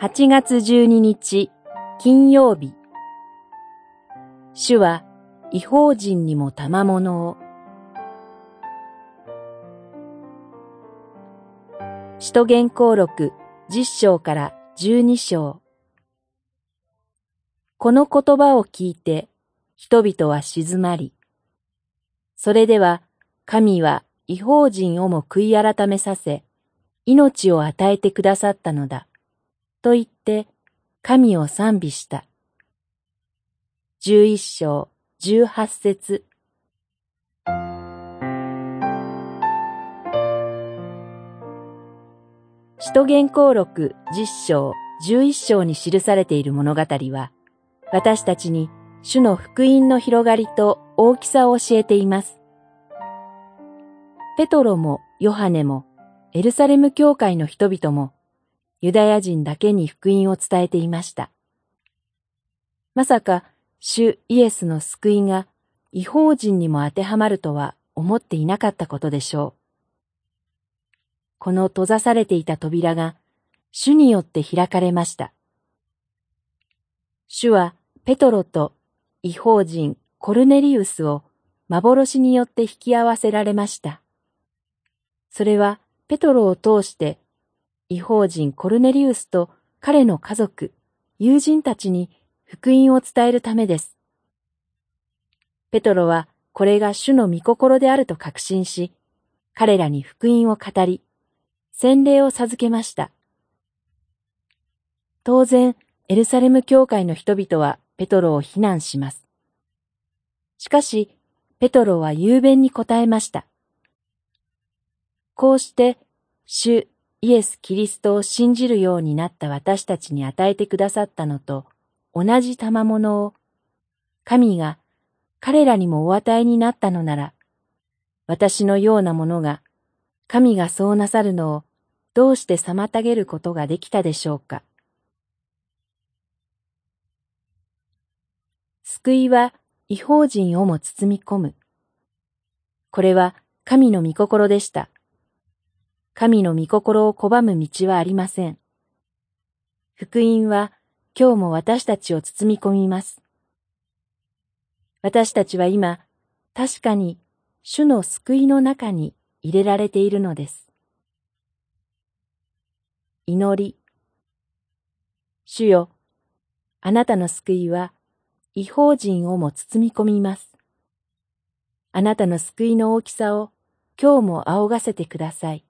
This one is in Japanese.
8月12日金曜日。主は違法人にも賜物を。使徒言行録10章から12章。この言葉を聞いて人々は静まりそれでは神は違法人をも悔い改めさせ命を与えてくださったのだ。と言って神を賛美した。十一章十八節使徒言行録十章十一章に記されている物語は、私たちに主の福音の広がりと大きさを教えています。ペトロもヨハネもエルサレム教会の人々もユダヤ人だけに福音を伝えていました。まさか、主イエスの救いが違法人にも当てはまるとは思っていなかったことでしょう。この閉ざされていた扉が主によって開かれました。主はペトロと違法人コルネリウスを幻によって引き合わせられました。それはペトロを通して違法人コルネリウスと彼の家族、友人たちに福音を伝えるためです。ペトロはこれが主の御心であると確信し、彼らに福音を語り、洗礼を授けました。当然、エルサレム教会の人々はペトロを非難します。しかし、ペトロは雄弁に答えました。こうして、主イエス・キリストを信じるようになった私たちに与えてくださったのと同じ賜物を神が彼らにもお与えになったのなら、私のようなものが神がそうなさるのをどうして妨げることができたでしょうか。救いは違法人をも包み込む。これは神の御心でした。神の御心を拒む道はありません。福音は今日も私たちを包み込みます。私たちは今、確かに主の救いの中に入れられているのです。祈り。主よ、あなたの救いは違法人をも包み込みます。あなたの救いの大きさを今日も仰がせてください。